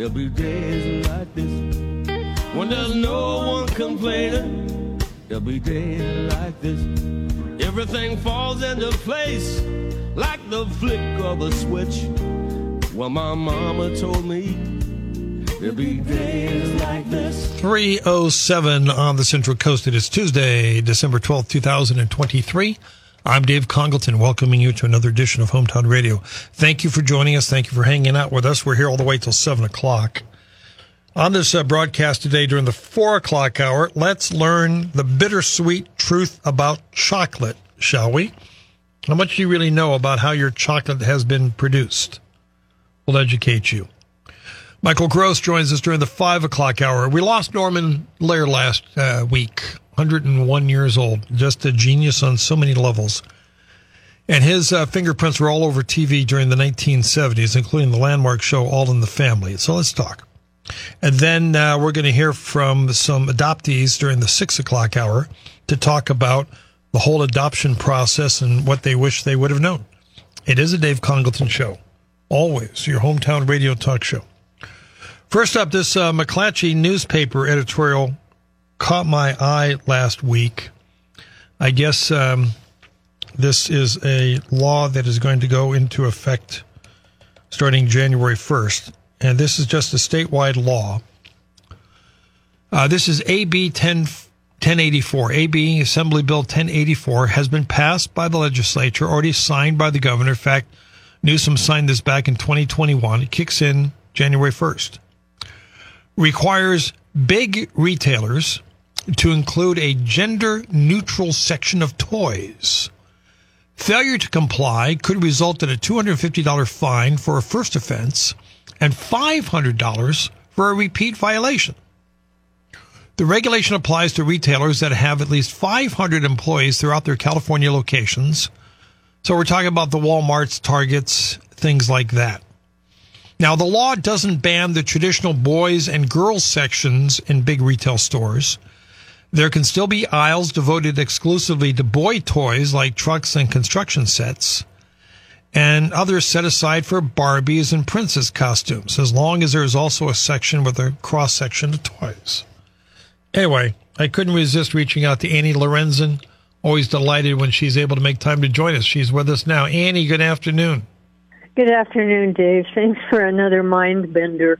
there'll be days like this. When there's no one complaining, there'll be days like this. Everything falls into place like the flick of a switch. Well, my mama told me there'll be days like this. 307 on the Central Coast. It is Tuesday, December 12th, 2023. I'm Dave Congleton, welcoming you to another edition of Hometown Radio. Thank you for joining us. Thank you for hanging out with us. We're here all the way till 7 o'clock. On this uh, broadcast today during the 4 o'clock hour, let's learn the bittersweet truth about chocolate, shall we? How much do you really know about how your chocolate has been produced? We'll educate you. Michael Gross joins us during the 5 o'clock hour. We lost Norman Lear last uh, week. 101 years old, just a genius on so many levels. And his uh, fingerprints were all over TV during the 1970s, including the landmark show All in the Family. So let's talk. And then uh, we're going to hear from some adoptees during the six o'clock hour to talk about the whole adoption process and what they wish they would have known. It is a Dave Congleton show. Always your hometown radio talk show. First up, this uh, McClatchy newspaper editorial caught my eye last week. I guess um, this is a law that is going to go into effect starting January 1st. And this is just a statewide law. Uh, this is AB 10, 1084. AB Assembly Bill 1084 has been passed by the legislature, already signed by the governor. In fact, Newsom signed this back in 2021. It kicks in January 1st. Requires big retailers to include a gender neutral section of toys. Failure to comply could result in a $250 fine for a first offense and $500 for a repeat violation. The regulation applies to retailers that have at least 500 employees throughout their California locations. So we're talking about the Walmarts, Targets, things like that. Now, the law doesn't ban the traditional boys and girls sections in big retail stores. There can still be aisles devoted exclusively to boy toys like trucks and construction sets, and others set aside for Barbies and princess costumes, as long as there is also a section with a cross section of toys. Anyway, I couldn't resist reaching out to Annie Lorenzen. Always delighted when she's able to make time to join us. She's with us now. Annie, good afternoon. Good afternoon, Dave. Thanks for another mind bender.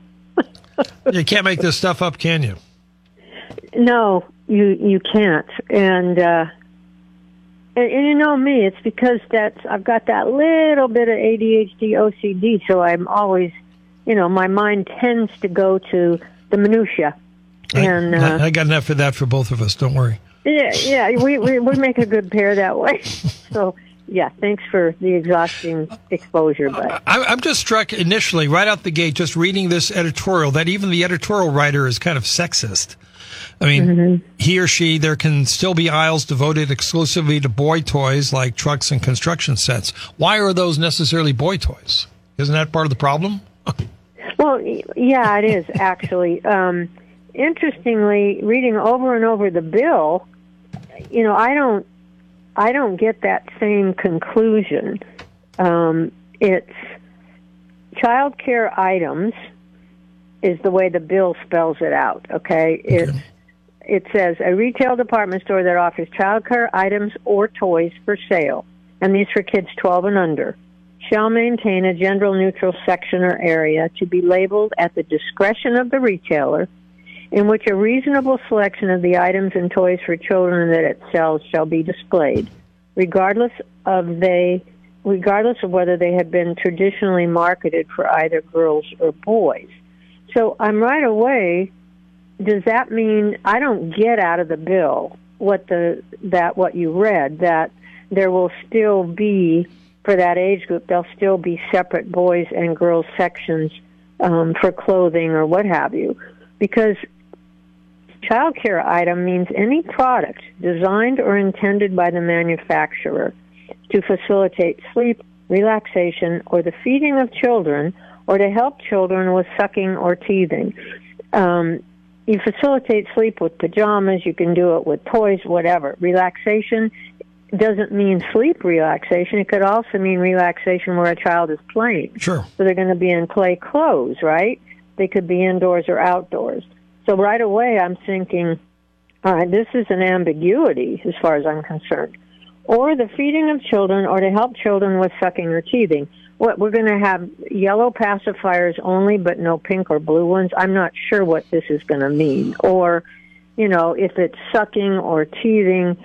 you can't make this stuff up, can you? No, you you can't. And uh and, and you know me, it's because that's I've got that little bit of ADHD OCD, so I'm always, you know, my mind tends to go to the minutia. And I, uh, I got enough of that for both of us. Don't worry. yeah, yeah, we, we we make a good pair that way. So yeah, thanks for the exhausting exposure. But I, I'm just struck initially, right out the gate, just reading this editorial, that even the editorial writer is kind of sexist. I mean, Mm-hmm. he or she, there can still be aisles devoted exclusively to boy toys like trucks and construction sets. Why are those necessarily boy toys? Isn't that part of the problem? Well, yeah, it is actually. Um, interestingly, reading over and over the bill, you know, I don't, I don't get that same conclusion. Um, it's child care items is the way the bill spells it out. Okay, it's it says a retail department store that offers child care items or toys for sale, and these for kids 12 and under shall maintain a gender neutral section or area to be labeled at the discretion of the retailer in which a reasonable selection of the items and toys for children that it sells shall be displayed regardless of they regardless of whether they have been traditionally marketed for either girls or boys. So i'm right away does that mean i don't get out of the bill what the that what you read that there will still be for that age group, there'll still be separate boys and girls sections um, for clothing or what have you, because child care item means any product designed or intended by the manufacturer to facilitate sleep, relaxation, or the feeding of children, or to help children with sucking or teething. Um, you facilitate sleep with pajamas. You can do it with toys, whatever. Relaxation doesn't mean sleep relaxation. It could also mean relaxation where a child is playing. Sure. So they're going to be in play clothes, right? They could be indoors or outdoors. So right away, I'm thinking, all right, this is an ambiguity as far as I'm concerned. Or the feeding of children, or to help children with sucking or teething. What we're going to have yellow pacifiers only, but no pink or blue ones. I'm not sure what this is going to mean. Or, you know, if it's sucking or teething,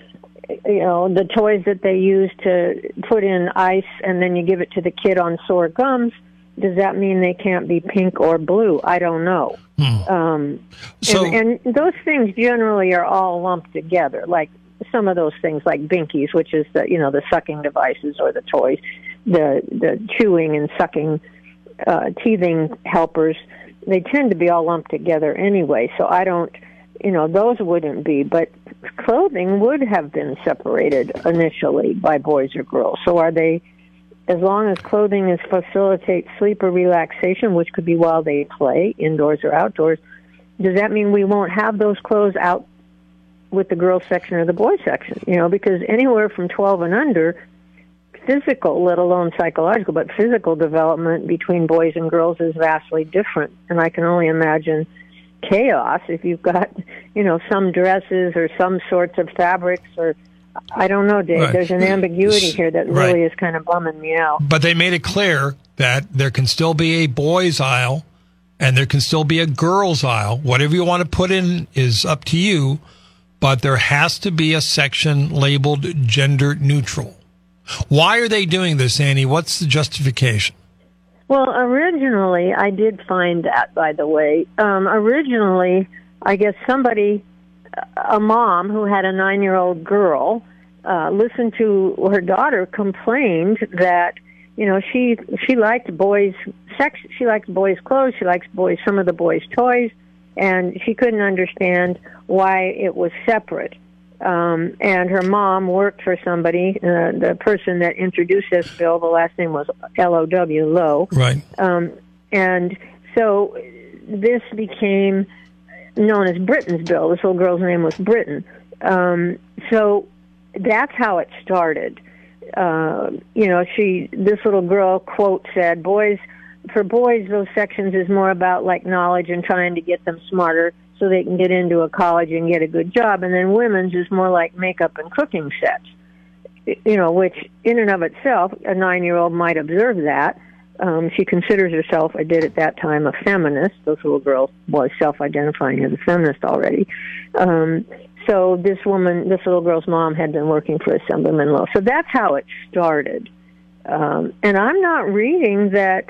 you know, the toys that they use to put in ice and then you give it to the kid on sore gums does that mean they can't be pink or blue? I don't know. Hmm. Um, so, and, and those things generally are all lumped together, like some of those things like binkies, which is the you know the sucking devices or the toys, the the chewing and sucking, uh, teething helpers. They tend to be all lumped together anyway. So I don't, you know, those wouldn't be. But clothing would have been separated initially by boys or girls. So are they? as long as clothing is facilitates sleep or relaxation, which could be while they play, indoors or outdoors, does that mean we won't have those clothes out with the girls section or the boys section? You know, because anywhere from 12 and under, physical, let alone psychological, but physical development between boys and girls is vastly different. And I can only imagine chaos if you've got, you know, some dresses or some sorts of fabrics or I don't know, Dave. Right. There's an ambiguity here that really is kind of bumming me out. But they made it clear that there can still be a boys' aisle and there can still be a girls' aisle. Whatever you want to put in is up to you, but there has to be a section labeled gender neutral. Why are they doing this, Annie? What's the justification? Well, originally, I did find that, by the way. Um, originally, I guess somebody a mom who had a nine year old girl uh, listened to her daughter complained that you know she she liked boys sex she liked boys clothes she likes boys some of the boys toys and she couldn't understand why it was separate um and her mom worked for somebody uh, the person that introduced this bill the last name was L O W Low right um and so this became known as Britain's bill. This little girl's name was Britain. Um, so that's how it started. Uh, you know, she this little girl quote said, "Boys, for boys, those sections is more about like knowledge and trying to get them smarter." So they can get into a college and get a good job, and then women's is more like makeup and cooking sets. You know, which in and of itself, a nine-year-old might observe that, um, she considers herself, I did at that time, a feminist. This little girl was self-identifying as a feminist already. Um, so this woman, this little girl's mom, had been working for Assemblyman Low. So that's how it started. Um, and I'm not reading that.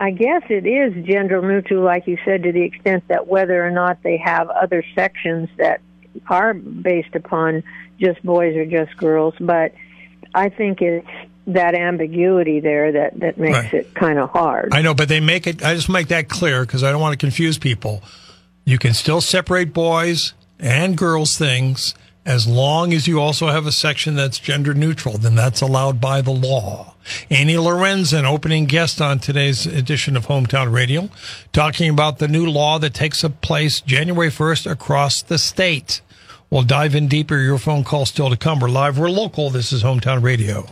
I guess it is gender neutral, like you said, to the extent that whether or not they have other sections that are based upon just boys or just girls. But I think it's that ambiguity there that that makes right. it kind of hard. I know, but they make it. I just make that clear because I don't want to confuse people. You can still separate boys and girls things as long as you also have a section that's gender neutral. Then that's allowed by the law. Annie Lorenzen, opening guest on today's edition of Hometown Radio, talking about the new law that takes place January 1st across the state. We'll dive in deeper. Your phone call still to come. We're live. We're local. This is Hometown Radio.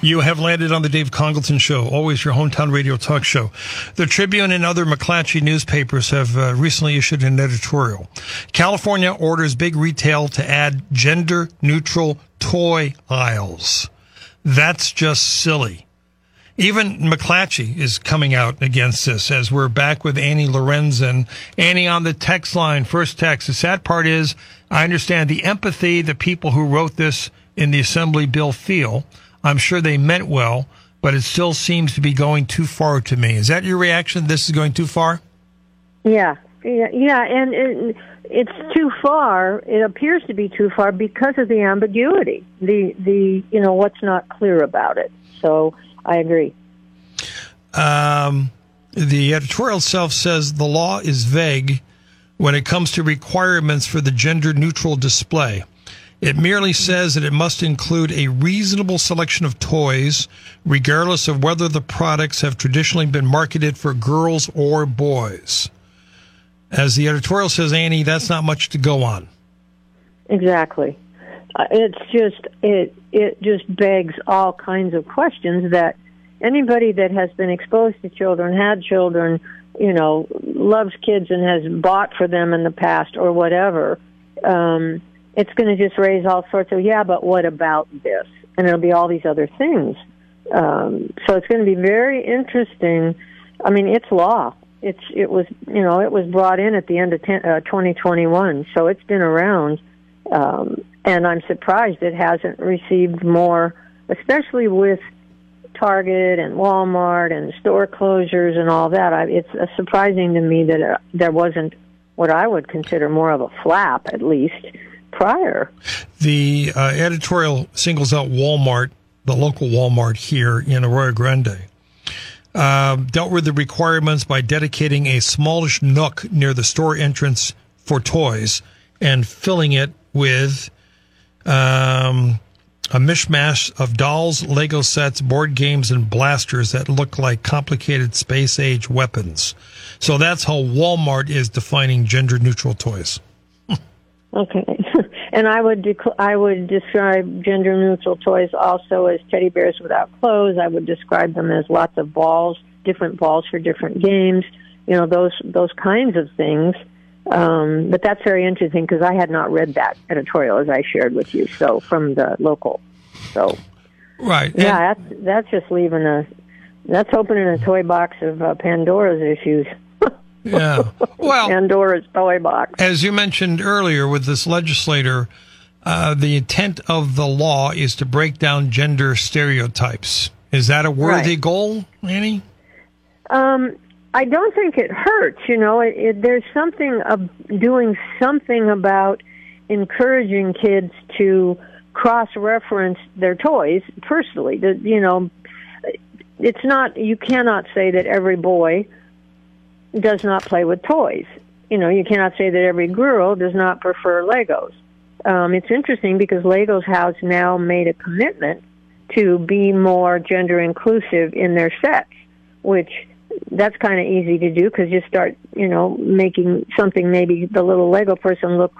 You have landed on the Dave Congleton Show, always your hometown radio talk show. The Tribune and other McClatchy newspapers have uh, recently issued an editorial. California orders big retail to add gender neutral toy aisles. That's just silly. Even McClatchy is coming out against this as we're back with Annie Lorenzen. Annie on the text line, first text. The sad part is I understand the empathy the people who wrote this in the assembly bill feel. I'm sure they meant well, but it still seems to be going too far to me. Is that your reaction? This is going too far? Yeah, yeah, yeah, and it, it's too far. It appears to be too far because of the ambiguity, the the you know what's not clear about it. So I agree. Um, the editorial itself says the law is vague when it comes to requirements for the gender neutral display. It merely says that it must include a reasonable selection of toys, regardless of whether the products have traditionally been marketed for girls or boys. As the editorial says, Annie, that's not much to go on. Exactly. Uh, it's just it it just begs all kinds of questions that anybody that has been exposed to children, had children, you know, loves kids and has bought for them in the past or whatever. Um, it's going to just raise all sorts of yeah, but what about this? And it'll be all these other things. Um, so it's going to be very interesting. I mean, it's law. It's it was you know it was brought in at the end of ten, uh, 2021, so it's been around. Um, and I'm surprised it hasn't received more, especially with Target and Walmart and store closures and all that. I, it's uh, surprising to me that uh, there wasn't what I would consider more of a flap, at least, prior. The uh, editorial singles out Walmart, the local Walmart here in Arroyo Grande. Uh, dealt with the requirements by dedicating a smallish nook near the store entrance for toys and filling it with um, a mishmash of dolls, Lego sets, board games, and blasters that look like complicated space age weapons. So that's how Walmart is defining gender neutral toys. Okay, and I would dec- I would describe gender neutral toys also as teddy bears without clothes. I would describe them as lots of balls, different balls for different games. You know those those kinds of things. Um, but that's very interesting because I had not read that editorial as I shared with you. So from the local, so right, yeah, that's that's just leaving a that's opening a toy box of uh, Pandora's issues. Yeah. Well, Pandora's toy box. As you mentioned earlier with this legislator, uh, the intent of the law is to break down gender stereotypes. Is that a worthy Right. goal, Annie? Um, I don't think it hurts. You know, it, it, there's something of doing something about encouraging kids to cross-reference their toys personally. The, you know, it's not. You cannot say that every boy does not play with toys. You know, you cannot say that every girl does not prefer Legos. Um, it's interesting because Legos has now made a commitment to be more gender inclusive in their sets, which that's kind of easy to do because you start, you know, making something maybe the little Lego person look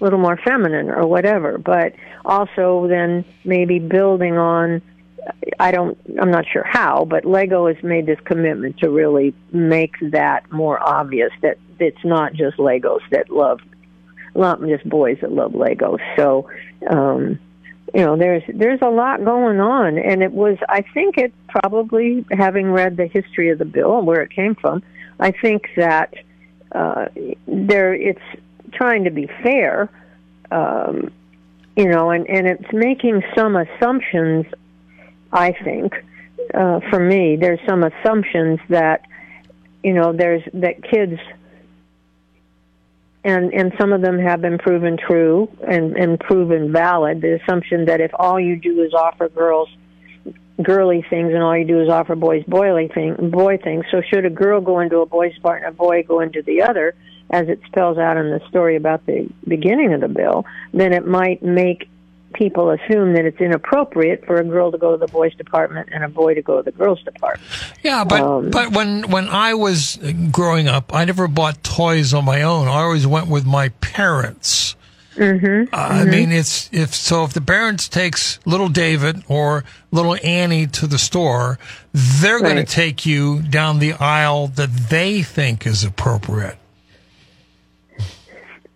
a little more feminine or whatever. But also then maybe building on I don't, I'm not sure how, but Lego has made this commitment to really make that more obvious that it's not just Legos that love, not just boys that love Legos. So, um, you know, there's there's a lot going on, and it was, I think, it probably having read the history of the bill and where it came from, I think that uh, there it's trying to be fair, um, you know, and and it's making some assumptions I think, uh, for me, there's some assumptions that, you know, there's that kids, and and some of them have been proven true and and proven valid. The assumption that if all you do is offer girls girly things and all you do is offer boys boily thing boy things, so should a girl go into a boy's part and a boy go into the other, as it spells out in the story about the beginning of the bill, then it might make people assume that it's inappropriate for a girl to go to the boys department and a boy to go to the girls department. Yeah, but Um, but when when I was growing up, I never bought toys on my own. I always went with my parents. Mm-hmm, I mean, it's if so. If the parents takes little David or little Annie to the store, they're going to take you down the aisle that they think is appropriate.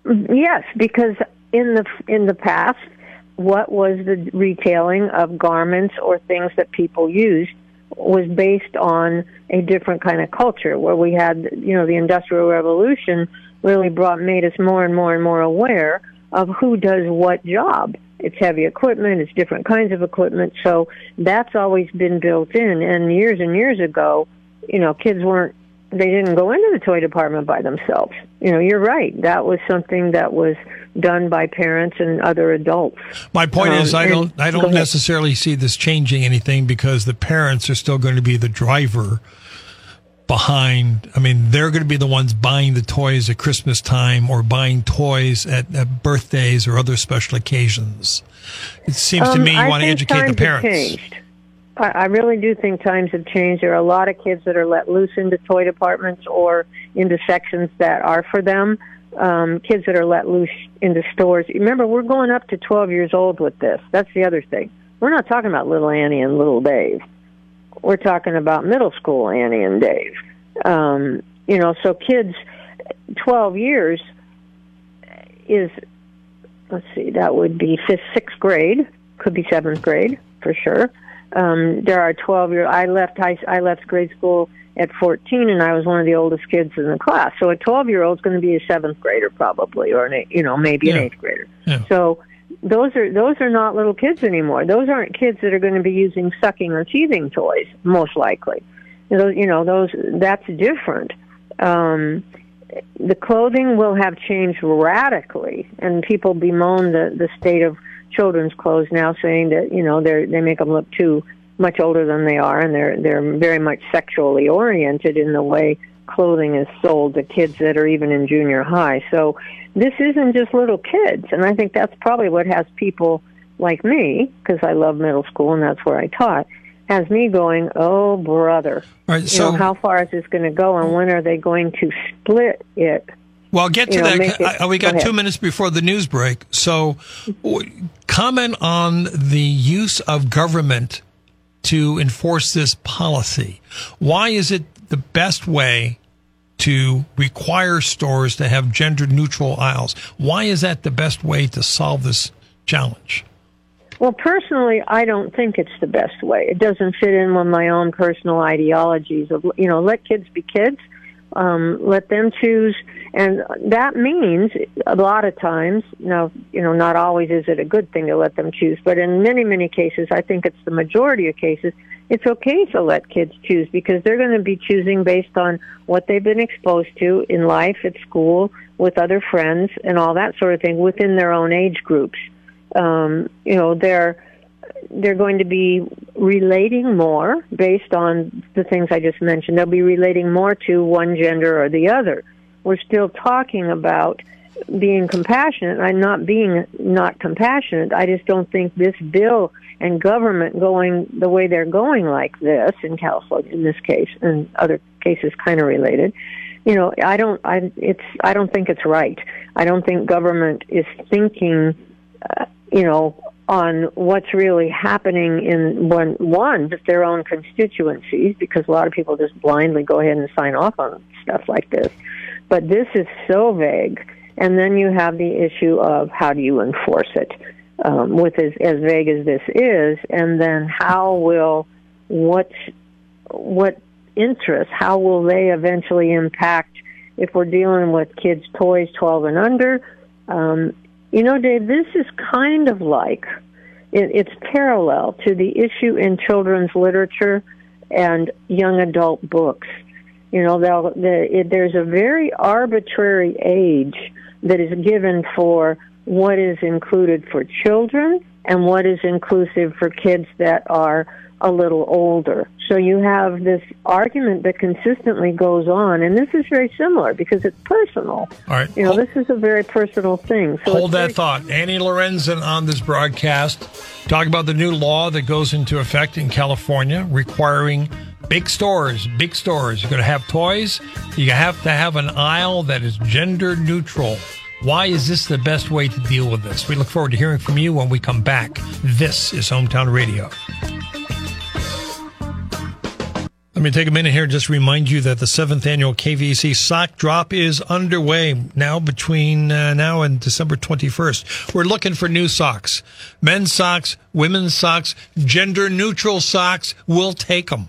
Yes, because in the in the past, what was the retailing of garments or things that people used was based on a different kind of culture where we had, you know, the Industrial Revolution really brought, made us more and more and more aware of who does what job. It's heavy equipment, it's different kinds of equipment, so that's always been built in. And years and years ago, you know, kids weren't they didn't go into the toy department by themselves. You know, you're right. That was something that was done by parents and other adults. My point um, is, I don't, I don't necessarily see this changing anything because the parents are still going to be the driver behind. I mean, they're going to be the ones buying the toys at Christmas time or buying toys at, at birthdays or other special occasions. It seems um, to me you I want to educate the parents. Changed. I really do think times have changed. There are a lot of kids that are let loose into toy departments or into sections that are for them. Um, kids that are let loose into stores. Remember, we're going up to 12 years old with this. That's the other thing. We're not talking about little Annie and little Dave. We're talking about middle school Annie and Dave. Um, you know, so kids, 12 years is, let's see, that would be fifth, sixth grade, could be seventh grade for sure. Um, there are 12 year. I left high. I left grade school at 14, and I was one of the oldest kids in the class. So a 12 year old is going to be a seventh grader probably, or an eight, you know maybe yeah. an eighth grader. Yeah. So those are those are not little kids anymore. Those aren't kids that are going to be using sucking or teething toys, most likely. Those, you know, those that's different. Um, the clothing will have changed radically, and people bemoan the the state of children's clothes now, saying that you know they they make them look too much older than they are, and they're they're very much sexually oriented in the way clothing is sold to kids that are even in junior high. So this isn't just little kids, and I think that's probably what has people like me, because I love middle school and that's where I taught, has me going, oh brother, right, so, you know, how far is this going to go, and when are they going to split it? Well, get to that. It, we got go two minutes before the news break. So, comment on the use of government to enforce this policy. Why is it the best way to require stores to have gender neutral aisles? Why is that the best way to solve this challenge? Well, personally, I don't think it's the best way. It doesn't fit in with my own personal ideologies of, you know, let kids be kids um, let them choose, and that means a lot of times. Now, you know, not always is it a good thing to let them choose, but in many, many cases, I think it's the majority of cases. It's okay to let kids choose because they're going to be choosing based on what they've been exposed to in life, at school, with other friends, and all that sort of thing within their own age groups. Um, you know, they're they're going to be relating more based on the things I just mentioned. They'll be relating more to one gender or the other. We're still talking about being compassionate. I'm not being not compassionate. I just don't think this bill and government going the way they're going like this in California, in this case, and other cases kind of related. You know, I don't. I it's. I don't think it's right. I don't think government is thinking. Uh, you know, on what's really happening in one one just their own constituencies because a lot of people just blindly go ahead and sign off on stuff like this. But this is so vague. And then you have the issue of how do you enforce it um, with as, as vague as this is and then how will what what interests how will they eventually impact if we're dealing with kids toys 12 and under um, you know, Dave, this is kind of like it, it's parallel to the issue in children's literature and young adult books. You know, the, it, there's a very arbitrary age that is given for what is included for children and what is inclusive for kids that are a little older. So you have this argument that consistently goes on, and this is very similar because it's personal. All right. You know, hold, this is a very personal thing. So hold that thought. Annie Lorenzen on this broadcast talk about the new law that goes into effect in California requiring big stores, big stores. You're going to have toys. You have to have an aisle that is gender neutral. Why is this the best way to deal with this? We look forward to hearing from you when we come back. This is Hometown Radio. Let me take a minute here and just remind you that the seventh annual KVEC sock drop is underway now between uh, now and December 21st. We're looking for new socks, men's socks, women's socks, gender neutral socks. We'll take them.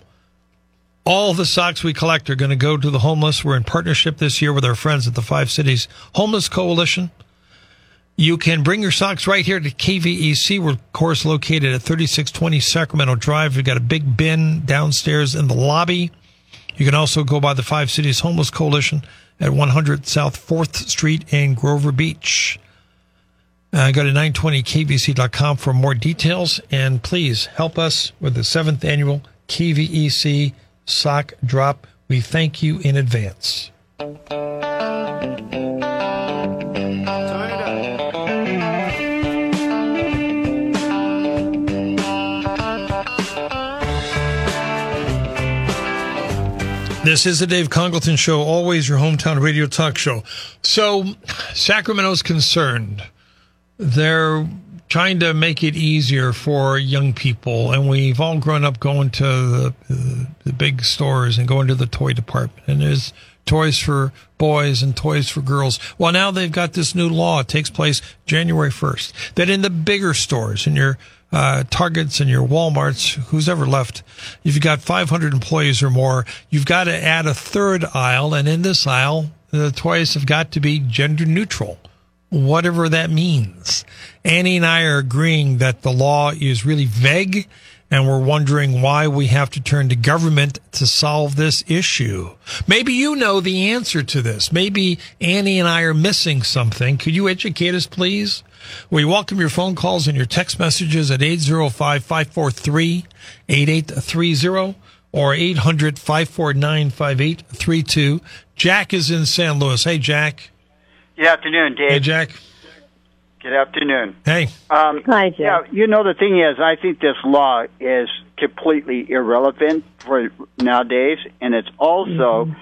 All the socks we collect are going to go to the homeless. We're in partnership this year with our friends at the Five Cities Homeless Coalition. You can bring your socks right here to KVEC. We're, of course, located at 3620 Sacramento Drive. We've got a big bin downstairs in the lobby. You can also go by the Five Cities Homeless Coalition at 100 South 4th Street in Grover Beach. Uh, go to 920kvec.com for more details. And please help us with the seventh annual KVEC sock drop. We thank you in advance. This is the Dave Congleton Show, always your hometown radio talk show. So, Sacramento's concerned. They're trying to make it easier for young people, and we've all grown up going to the, the big stores and going to the toy department, and there's toys for boys and toys for girls. Well, now they've got this new law. It takes place January 1st. That in the bigger stores, in your uh, Targets and your Walmarts, who's ever left, if you've got 500 employees or more, you've got to add a third aisle. And in this aisle, the toys have got to be gender neutral, whatever that means. Annie and I are agreeing that the law is really vague and we're wondering why we have to turn to government to solve this issue. Maybe you know the answer to this. Maybe Annie and I are missing something. Could you educate us, please? We welcome your phone calls and your text messages at 805-543-8830 or 800-549-5832. Jack is in San Luis. Hey, Jack. Good afternoon, Dave. Hey, Jack. Good afternoon. Hey. Um, Hi, Jack. Yeah, you know the thing is, I think this law is completely irrelevant for nowadays, and it's also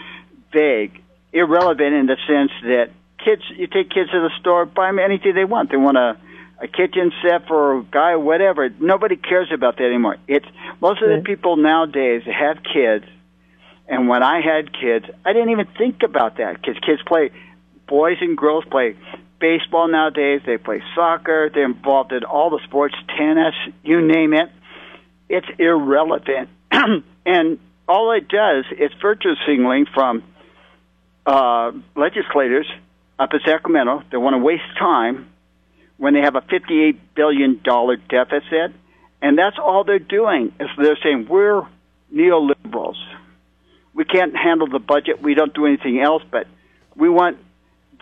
vague, irrelevant in the sense that kids, you take kids to the store, buy them anything they want. They want a a kitchen set for a guy, whatever. Nobody cares about that anymore. It's most of the people nowadays have kids, and when I had kids, I didn't even think about that because kids play, boys and girls play baseball nowadays. They play soccer. They're involved in all the sports, tennis, you name it. It's irrelevant, and all it does is virtue signaling from uh, legislators up in Sacramento They want to waste time when they have a $58 billion deficit. And that's all they're doing is they're saying, we're neoliberals. We can't handle the budget. We don't do anything else, but we want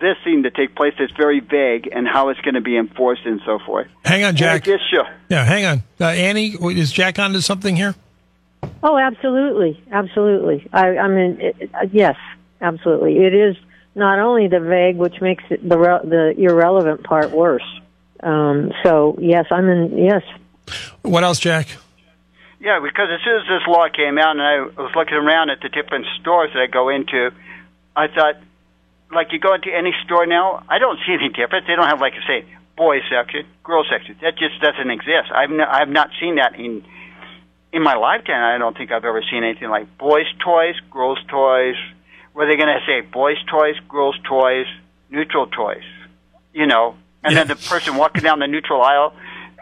this thing to take place that's very vague and how it's going to be enforced and so forth. Hang on, Jack. And I just show. Yeah, hang on. Uh, Annie, is Jack onto something here? Oh, absolutely, absolutely. I, I mean, it, it- uh, yes, absolutely. It is not only the vague, which makes it the re- the irrelevant part worse. Um, so yes, I'm in. Yes, What else, Jack? Yeah, because as soon as this law came out and I was looking around at the different stores that I go into, I thought, like you go into any store now, I don't see any difference. They don't have like I say boys section, girls section. That just doesn't exist. I've n- I've not seen that in in my lifetime. I don't think I've ever seen anything like boys toys, girls toys. Where they're going to say boys toys, girls toys, neutral toys, you know, and then the person walking down the neutral aisle.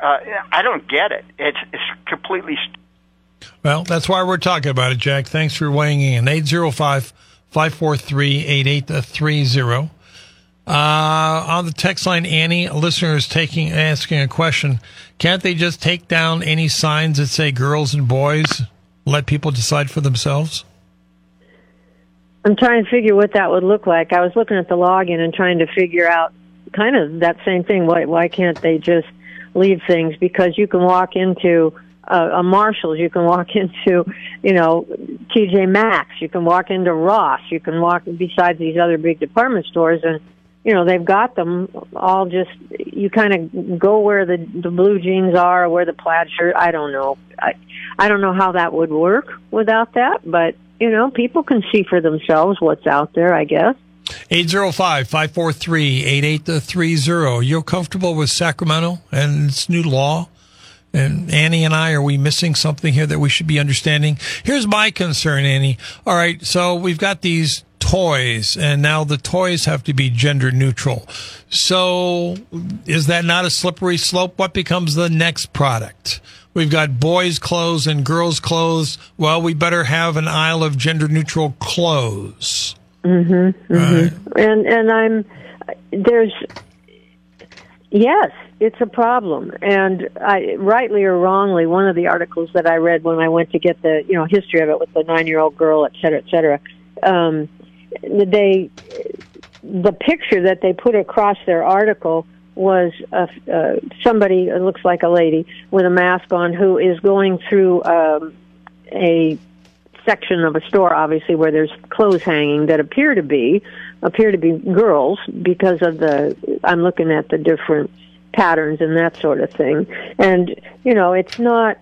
Uh, I don't get it. It's it's completely. St- Well, that's why we're talking about it, Jack. Thanks for weighing in. 805 543 8830. Uh, on the text line, Annie, a listener is taking, asking a question. Can't they just take down any signs that say girls and boys? Let people decide for themselves? I'm trying to figure what that would look like. I was looking at the login and trying to figure out kind of that same thing. Why why can't they just leave things? Because you can walk into uh, a Marshalls, you can walk into, you know, TJ Maxx, you can walk into Ross, you can walk besides these other big department stores, and you know they've got them all. Just you kind of go where the the blue jeans are, where the plaid shirt. I don't know. I I don't know how that would work without that, but you know, people can see for themselves what's out there. I guess. 805 543 8830. You're comfortable with Sacramento and its new law? And Annie and I, are we missing something here that we should be understanding? Here's my concern, Annie. All right, so we've got these toys, and now the toys have to be gender neutral. So, is that not a slippery slope? What becomes the next product? We've got boys' clothes and girls' clothes. Well, we better have an aisle of gender neutral clothes. Mm-hmm, mm-hmm. Right. And and I'm there's yes, it's a problem. And I, rightly or wrongly, one of the articles that I read when I went to get the you know history of it with the nine year old girl, et cetera, et cetera, um, they the picture that they put across their article was uh, uh, somebody it looks like a lady with a mask on who is going through um, a section of a store obviously where there's clothes hanging that appear to be appear to be girls because of the I'm looking at the different patterns and that sort of thing. And, you know, it's not,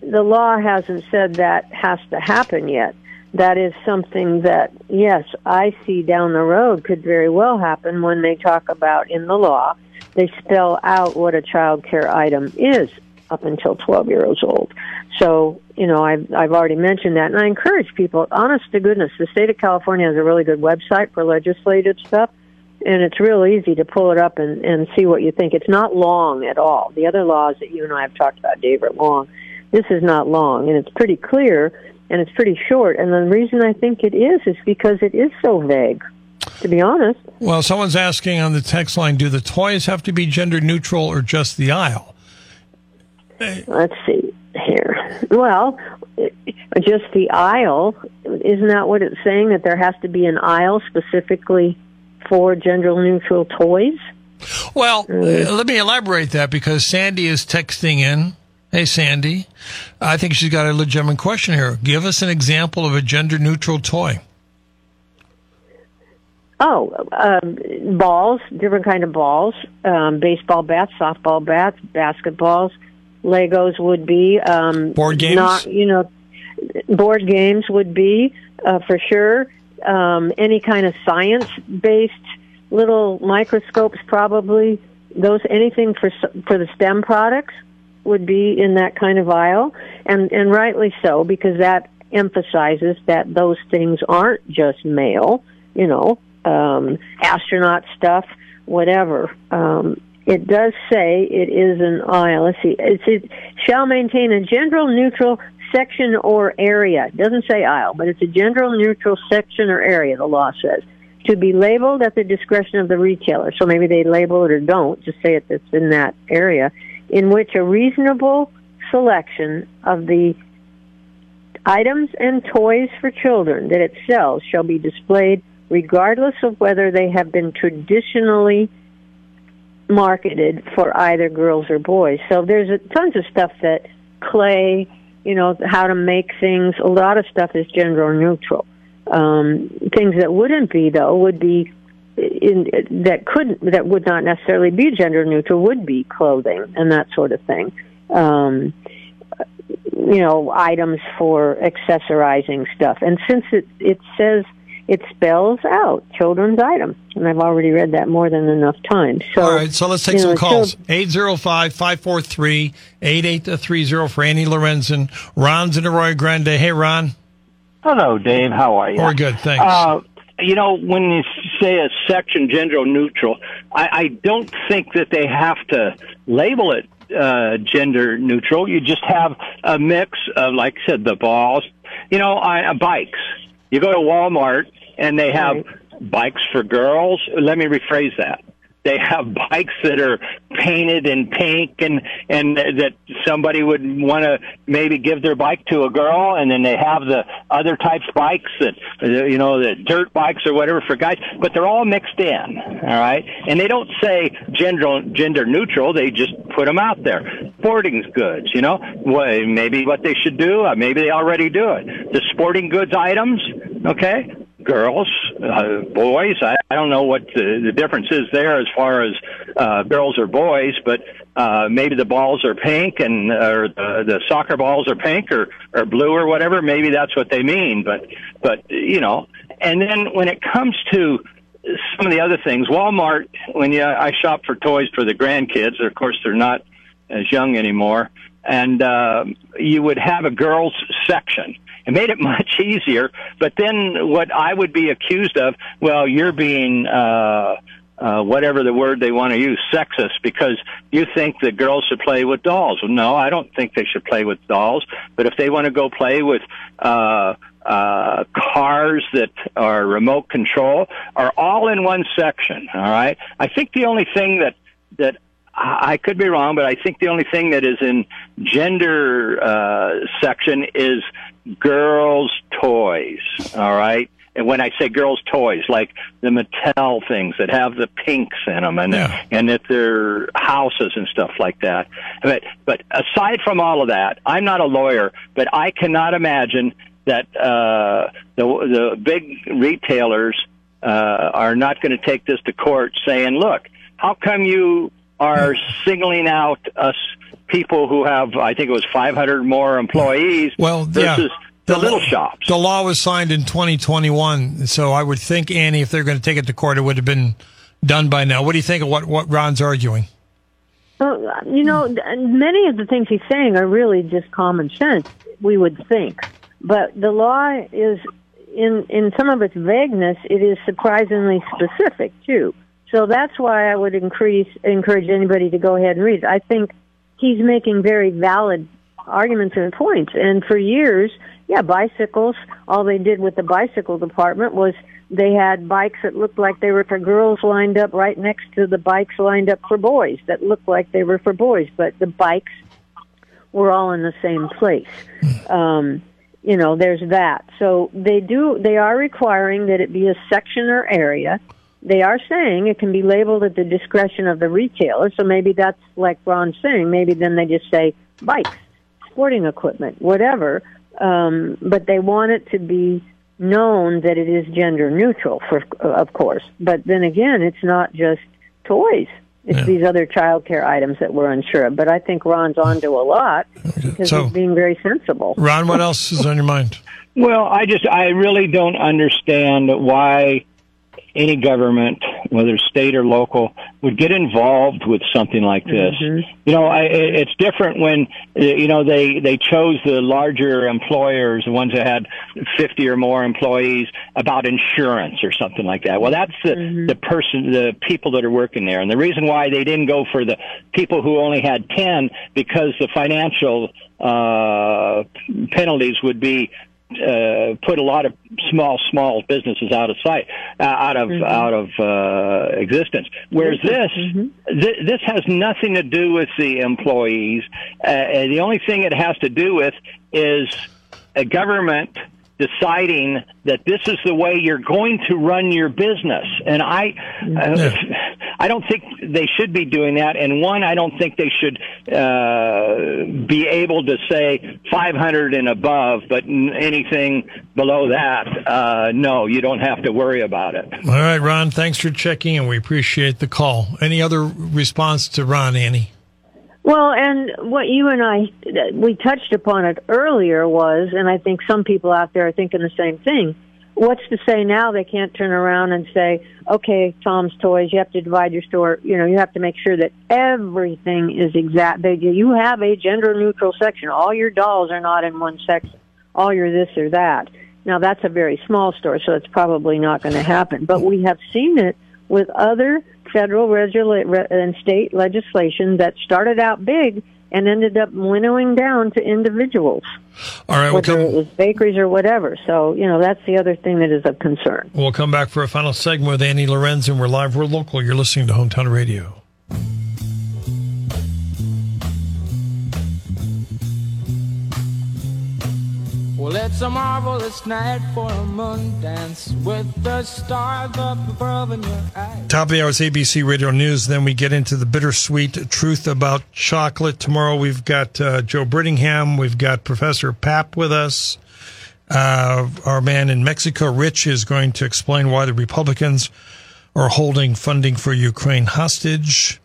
the law hasn't said that has to happen yet. That is something that, yes, I see down the road could very well happen when they talk about in the law. They spell out what a child care item is up until 12 years old. So, you know, I've, I've already mentioned that. And I encourage people, honest to goodness, the state of California has a really good website for legislative stuff and it's real easy to pull it up and, and see what you think. It's not long at all. The other laws that you and I have talked about, Dave, are long. This is not long, and it's pretty clear and it's pretty short. And the reason I think it is is because it is so vague. To be honest. Well, someone's asking on the text line: Do the toys have to be gender neutral or just the aisle? Let's see here. Well, just the aisle. Isn't that what it's saying? That there has to be an aisle specifically for gender neutral toys? Well, uh, let me elaborate that because Sandy is texting in. Hey, Sandy. I think she's got a legitimate question here. Give us an example of a gender neutral toy. Oh, um, balls, different kind of balls, um, baseball bats, softball bats, basketballs, Legos would be. Um, board games? Not, you know, board games would be, uh, for sure um, any kind of science based little microscopes probably those anything for for the STEM products would be in that kind of aisle. And and rightly so because that emphasizes that those things aren't just male you know um astronaut stuff whatever. Um it does say it is an aisle. Let's see. It's, it shall maintain a general neutral section or area. It doesn't say aisle, but it's a gender neutral section or area, the law says, to be labeled at the discretion of the retailer. So maybe they label it or don't, just say it that's in that area, in which a reasonable selection of the items and toys for children that it sells shall be displayed regardless of whether they have been traditionally marketed for either girls or boys. So there's a, tons of stuff that clay you know how to make things. A lot of stuff is gender neutral. Um, things that wouldn't be though would be in, that could that would not necessarily be gender neutral would be clothing and that sort of thing. Um, you know, items for accessorizing stuff. And since it it says it spells out children's item. And I've already read that more than enough times. So, All right, so let's take some know, calls. 805 543 8830 for Annie Lorenzen. Ron's in Arroyo Grande. Hey, Ron. Hello, Dave. How are you? We're good, thanks. Uh, you know, when you say a section gender neutral, I, I don't think that they have to label it uh, gender neutral. You just have a mix of, like I said, the balls, you know, I, uh, bikes. You go to Walmart and they have right. bikes for girls. Let me rephrase that. They have bikes that are painted in pink and and that somebody would want to maybe give their bike to a girl and then they have the other types bikes that you know the dirt bikes or whatever for guys but they're all mixed in all right? And they don't say gender gender neutral they just put them out there. Sporting goods you know? Well, maybe what they should do uh, maybe they already do it. The sporting goods items okay? Girls, uh, boys. I, I don't know what the, the difference is there as far as uh, girls or boys, but uh, maybe the balls are pink and or the, the soccer balls are pink or or blue or whatever. Maybe that's what they mean. But but you know, and then when it comes to some of the other things, Walmart. When you I shop for toys for the grandkids, of course they're not as young anymore, and uh, you would have a girls section It made it much easier. But then what I would be accused of, well, you're being, uh, uh, whatever the word they want to use, sexist, because you think that girls should play with dolls. Well, no, I don't think they should play with dolls. But if they want to go play with, uh, uh, cars that are remote control are all in one section. All right. I think the only thing that that I could be wrong, but I think the only thing that is in gender uh, section is girls' toys. All right. And when I say girls' toys, like the Mattel things that have the pinks in them, and Yeah. and that they're houses and stuff like that. But but aside from all of that, I'm not a lawyer, but I cannot imagine that uh, the the big retailers uh, are not going to take this to court, saying, "Look, how come you are singling out us people who have, I think it was 500 more employees, Well, yeah. versus the, little shops?" The law was signed in 2021, so I would think, Annie, if they're going to take it to court, it would have been done by now. What do you think of what, what Ron's arguing? Well, you know, many of the things he's saying are really just common sense. We would think, but the law is in in some of its vagueness. It is surprisingly specific too. So that's why I would increase encourage anybody to go ahead and read. it. I think he's making very valid arguments and points. And for years, yeah, bicycles. All they did with the bicycle department was they had bikes that looked like they were for girls lined up right next to the bikes lined up for boys that looked like they were for boys, but the bikes were all in the same place. Um, you know, there's that. So they do, they are requiring that it be a section or area. They are saying it can be labeled at the discretion of the retailer. So maybe that's like Ron's saying. Maybe then they just say bikes, sporting equipment, whatever. Um, but they want it to be known that it is gender neutral, for of course. But then again, it's not just toys. It's Yeah. these other child care items that we're unsure of. But I think Ron's onto a lot because So- he's being very sensible. Ron, what else is on your mind? Well, I just I really don't understand why any government, whether state or local, would get involved with something like this. You know, I, it's different when uh, you know they they chose the larger employers, the ones that had fifty or more employees, about insurance or something like that. Well, that's the the person, the people that are working there, and the reason why they didn't go for the people who only had ten because the financial uh, penalties would be uh, put a lot of small, small businesses out of sight, uh, out of out of uh, existence. Whereas this, th- this has nothing to do with the employees. Uh, and the only thing it has to do with is a government deciding that this is the way you're going to run your business. And I, uh, I don't think they should be doing that. And one, I don't think they should uh, be able to say 500 and above, but anything below that, uh, no, you don't have to worry about it. All right, Ron, thanks for checking, and we appreciate the call. Any other response to Ron, Annie? Well, and what you and I we touched upon it earlier was, and I think some people out there are thinking the same thing. What's to say now they can't turn around and say, "Okay, Tom's Toys, you have to divide your store. You know, you have to make sure that everything is exact. That you have a gender neutral section. All your dolls are not in one section. All your this or that." Now that's a very small store, so it's probably not going to happen. But we have seen it with other federal regula- re- and state legislation that started out big and ended up winnowing down to individuals, All right, we'll whether it was bakeries or whatever. So, you know, that's the other thing that is of concern. we'll come back for a final segment with Annie Lorenz, and we're live, we're local. You're listening to Hometown Radio. Well, it's a marvelous night for a moon dance with the stars up above in your eyes. Top of the hour is ABC Radio News. Then we get into the bittersweet truth about chocolate. Tomorrow we've got uh, Joe Brittingham. We've got Professor Pap with us. Uh, our man in Mexico, Rich, is going to explain why the Republicans are holding funding for Ukraine hostage.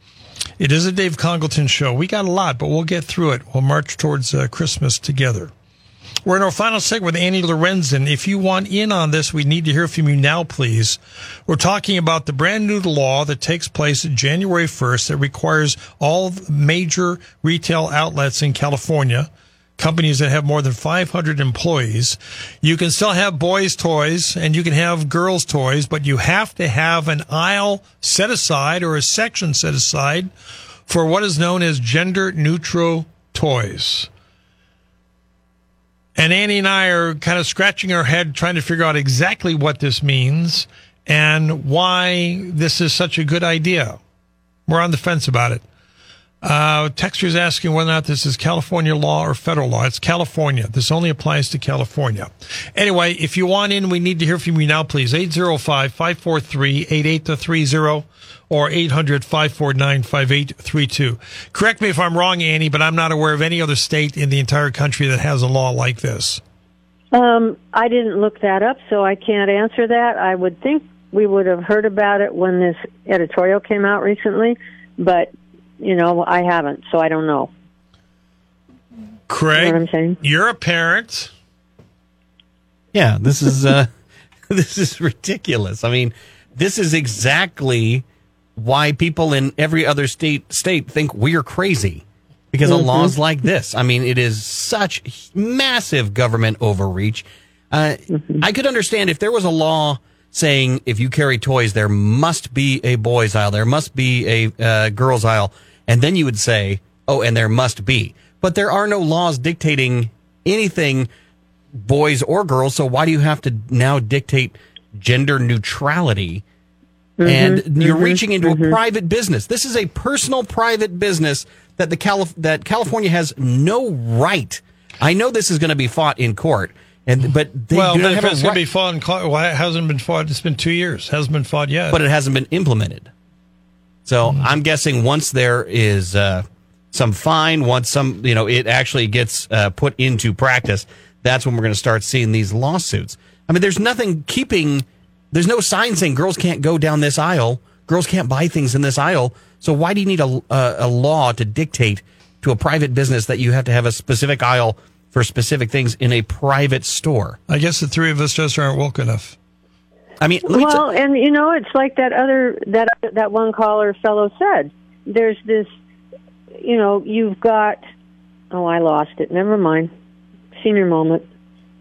It is a Dave Congleton show. We got a lot, but we'll get through it. We'll march towards uh, Christmas together. We're in our final segment with Annie Lorenzen. If you want in on this, we need to hear from you now, please. We're talking about the brand new law that takes place January 1st that requires all major retail outlets in California companies that have more than 500 employees. You can still have boys' toys and you can have girls' toys, but you have to have an aisle set aside or a section set aside for what is known as gender neutral toys. And Annie and I are kind of scratching our head trying to figure out exactly what this means and why this is such a good idea. We're on the fence about it. Uh, texter's asking whether or not this is California law or federal law. It's California. This only applies to California. Anyway, if you want in, we need to hear from you now, please. 805-543-8830 or 800-549-5832. Correct me if I'm wrong, Annie, but I'm not aware of any other state in the entire country that has a law like this. Um, I didn't look that up, so I can't answer that. I would think we would have heard about it when this editorial came out recently, but you know, I haven't, so I don't know. Craig, You know what I'm saying? you're a parent. Yeah, this is uh, this is ridiculous. I mean, this is exactly why people in every other state state think we're crazy because of laws like this. I mean, it is such massive government overreach. Uh, I could understand if there was a law saying if you carry toys, there must be a boys aisle, there must be a uh, girls aisle, and then you would say, oh, and there must be. But there are no laws dictating anything boys or girls. So why do you have to now dictate gender neutrality? And you're reaching into a private business. This is a personal private business that the Calif- that California has no right. I know this is going to be fought in court, and but they well, do not if have a it's going to be fought in court, well, it hasn't been fought. It's been two years. Hasn't been fought yet. but it hasn't been implemented. So Hmm. I'm guessing once there is uh, some fine, once some you know it actually gets uh, put into practice, that's when we're going to start seeing these lawsuits. I mean, there's nothing keeping. There's no sign saying girls can't go down this aisle. Girls can't buy things in this aisle. So why do you need a, a, a law to dictate to a private business that you have to have a specific aisle for specific things in a private store? I guess the three of us just aren't woke enough. I mean, let me Well, and you know, it's like that other that that one caller fellow said. There's this, you know, you've got. Oh, I lost it. Never mind. Senior moment.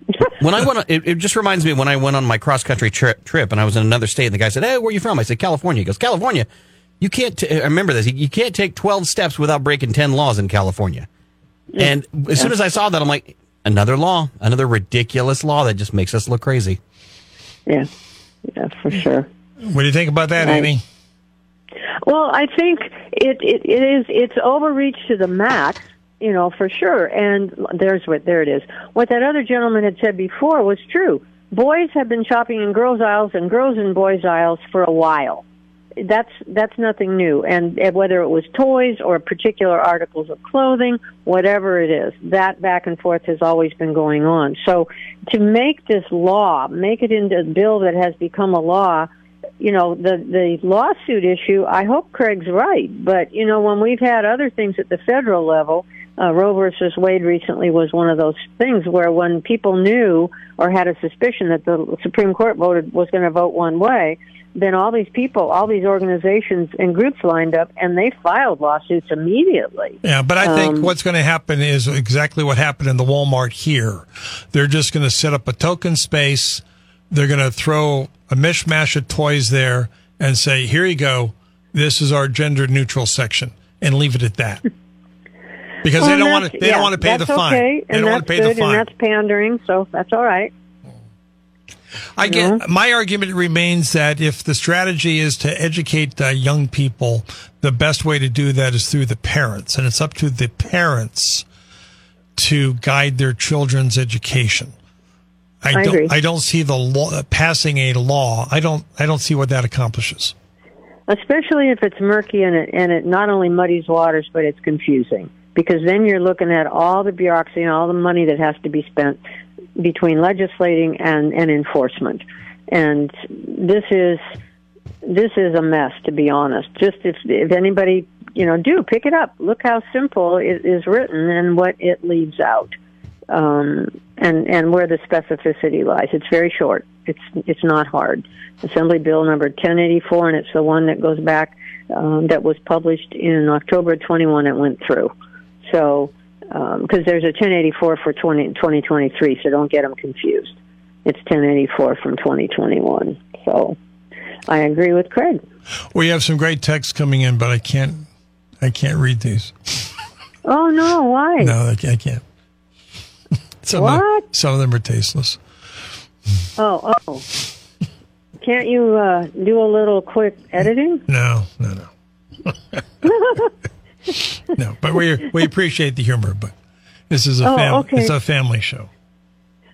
when I went, on, it, it just reminds me when I went on my cross country trip, trip, and I was in another state, and the guy said, "Hey, where are you from?" I said, "California." He goes, "California? You can't." T- I remember this. You can't take twelve steps without breaking ten laws in California. And as soon as I saw that, I'm like, another law, another ridiculous law that just makes us look crazy. Yeah, yeah, for sure. What do you think about that, Right. Annie? Well, I think it, it it is it's overreach to the max, you know, for sure. And there's what there it is. What that other gentleman had said before was true. Boys have been shopping in girls' aisles and girls in boys' aisles for a while. That's that's nothing new. And, and whether it was toys or particular articles of clothing, whatever it is, that back and forth has always been going on. So to make this law, make it into a bill that has become a law, you know the the lawsuit issue i hope craig's right but you know when we've had other things at the federal level uh, roe versus wade recently was one of those things where when people knew or had a suspicion that the supreme court voted was going to vote one way then all these people all these organizations and groups lined up and they filed lawsuits immediately Yeah, but I think Um, what's going to happen is exactly what happened in the Walmart here. They're just going to set up a token space. They're going to throw a mishmash of toys there and say, "Here you go. This is our gender neutral section," and leave it at that. Because Well, they don't want to. They yeah, don't want to pay the fine. okay, They don't want to pay good, the fine. and that's pandering so that's all right I get my argument remains that if the strategy is to educate uh, young people, the best way to do that is through the parents, and it's up to the parents to guide their children's education. I, I don't. agree. I don't see the law passing a law. I don't. I don't see what that accomplishes. especially if it's murky and it and it not only muddies waters but it's confusing because then you're looking at all the bureaucracy and all the money that has to be spent between legislating and and enforcement and this is this is a mess to be honest just if if anybody you know do pick it up look how simple it is written and what it leaves out um, and and where the specificity lies. It's very short. It's it's not hard. Assembly Bill number 1084, and it's the one that goes back um, that was published in October 21. It went through. So because there's a 1084 for 20, 2023, so don't get them confused. It's 1084 from 2021. So I agree with Craig. We have some great texts coming in, but I can't. I can't read these. Oh no, why? No, I can't. I can't. Some Of them, some of them are tasteless. Oh, oh. Can't you uh, do a little quick editing? No, no, no. no, but we we appreciate the humor. But this is a Oh, okay. it's a family show.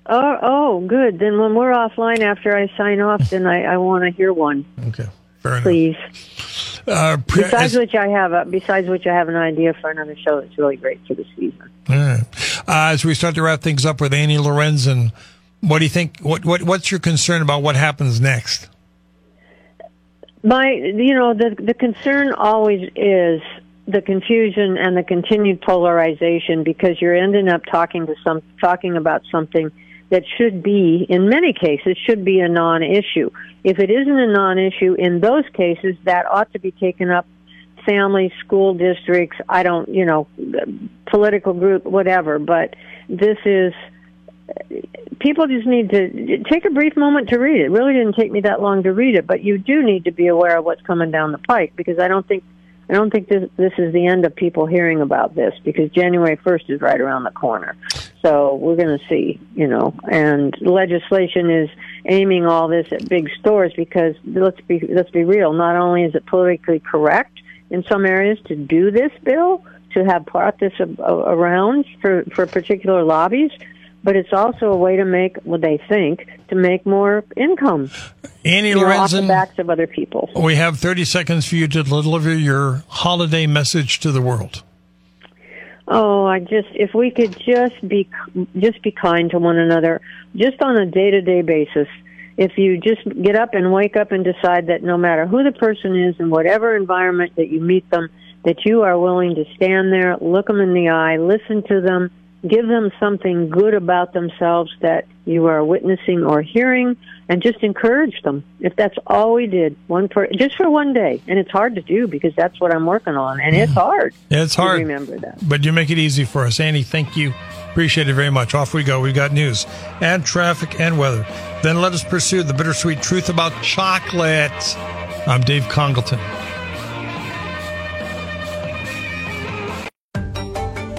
Oh, oh, good. Then when we're offline after I sign off, then I, I want to hear one, Okay, fair enough. please. Uh, pre- Besides which, I have a, besides which I have an idea for another show that's really great for the season. all right. Uh, as we start to wrap things up with Annie Lorenzen, what do you think? What what what's your concern about what happens next? My, you know, the the concern always is the confusion and the continued polarization because you're ending up talking to some talking about something that should be, in many cases, should be a non-issue. If it isn't a non-issue in those cases, that ought to be taken up family, school districts, I don't, you know, political group, whatever. But this is people just need to take a brief moment to read it. It really didn't take me that long to read it, but you do need to be aware of what's coming down the pike because I don't think I don't think this this is the end of people hearing about this because January 1st is right around the corner. So we're going to see, you know, and legislation is aiming all this at big stores because let's be let's be real, not only is it politically correct in some areas to do this bill, to have brought this around for for particular lobbies, but it's also a way to make what they think to make more income Annie you know, off the Lorenzen, backs of other people. we have 30 seconds for you to deliver your holiday message to the world. Oh, I just if we could just be just be kind to one another, just on a day to day basis. If you just get up and wake up and decide that no matter who the person is in whatever environment that you meet them, that you are willing to stand there, look them in the eye, listen to them, give them something good about themselves that you are witnessing or hearing, and just encourage them. If that's all we did, one per just for one day, and it's hard to do because that's what I'm working on, and it's hard. Yeah, it's to hard. remember that. But you make it easy for us. Annie, thank you. Appreciate it very much. Off we go. We've got news and traffic and weather. Then let us pursue the bittersweet truth about chocolate. I'm Dave Congleton.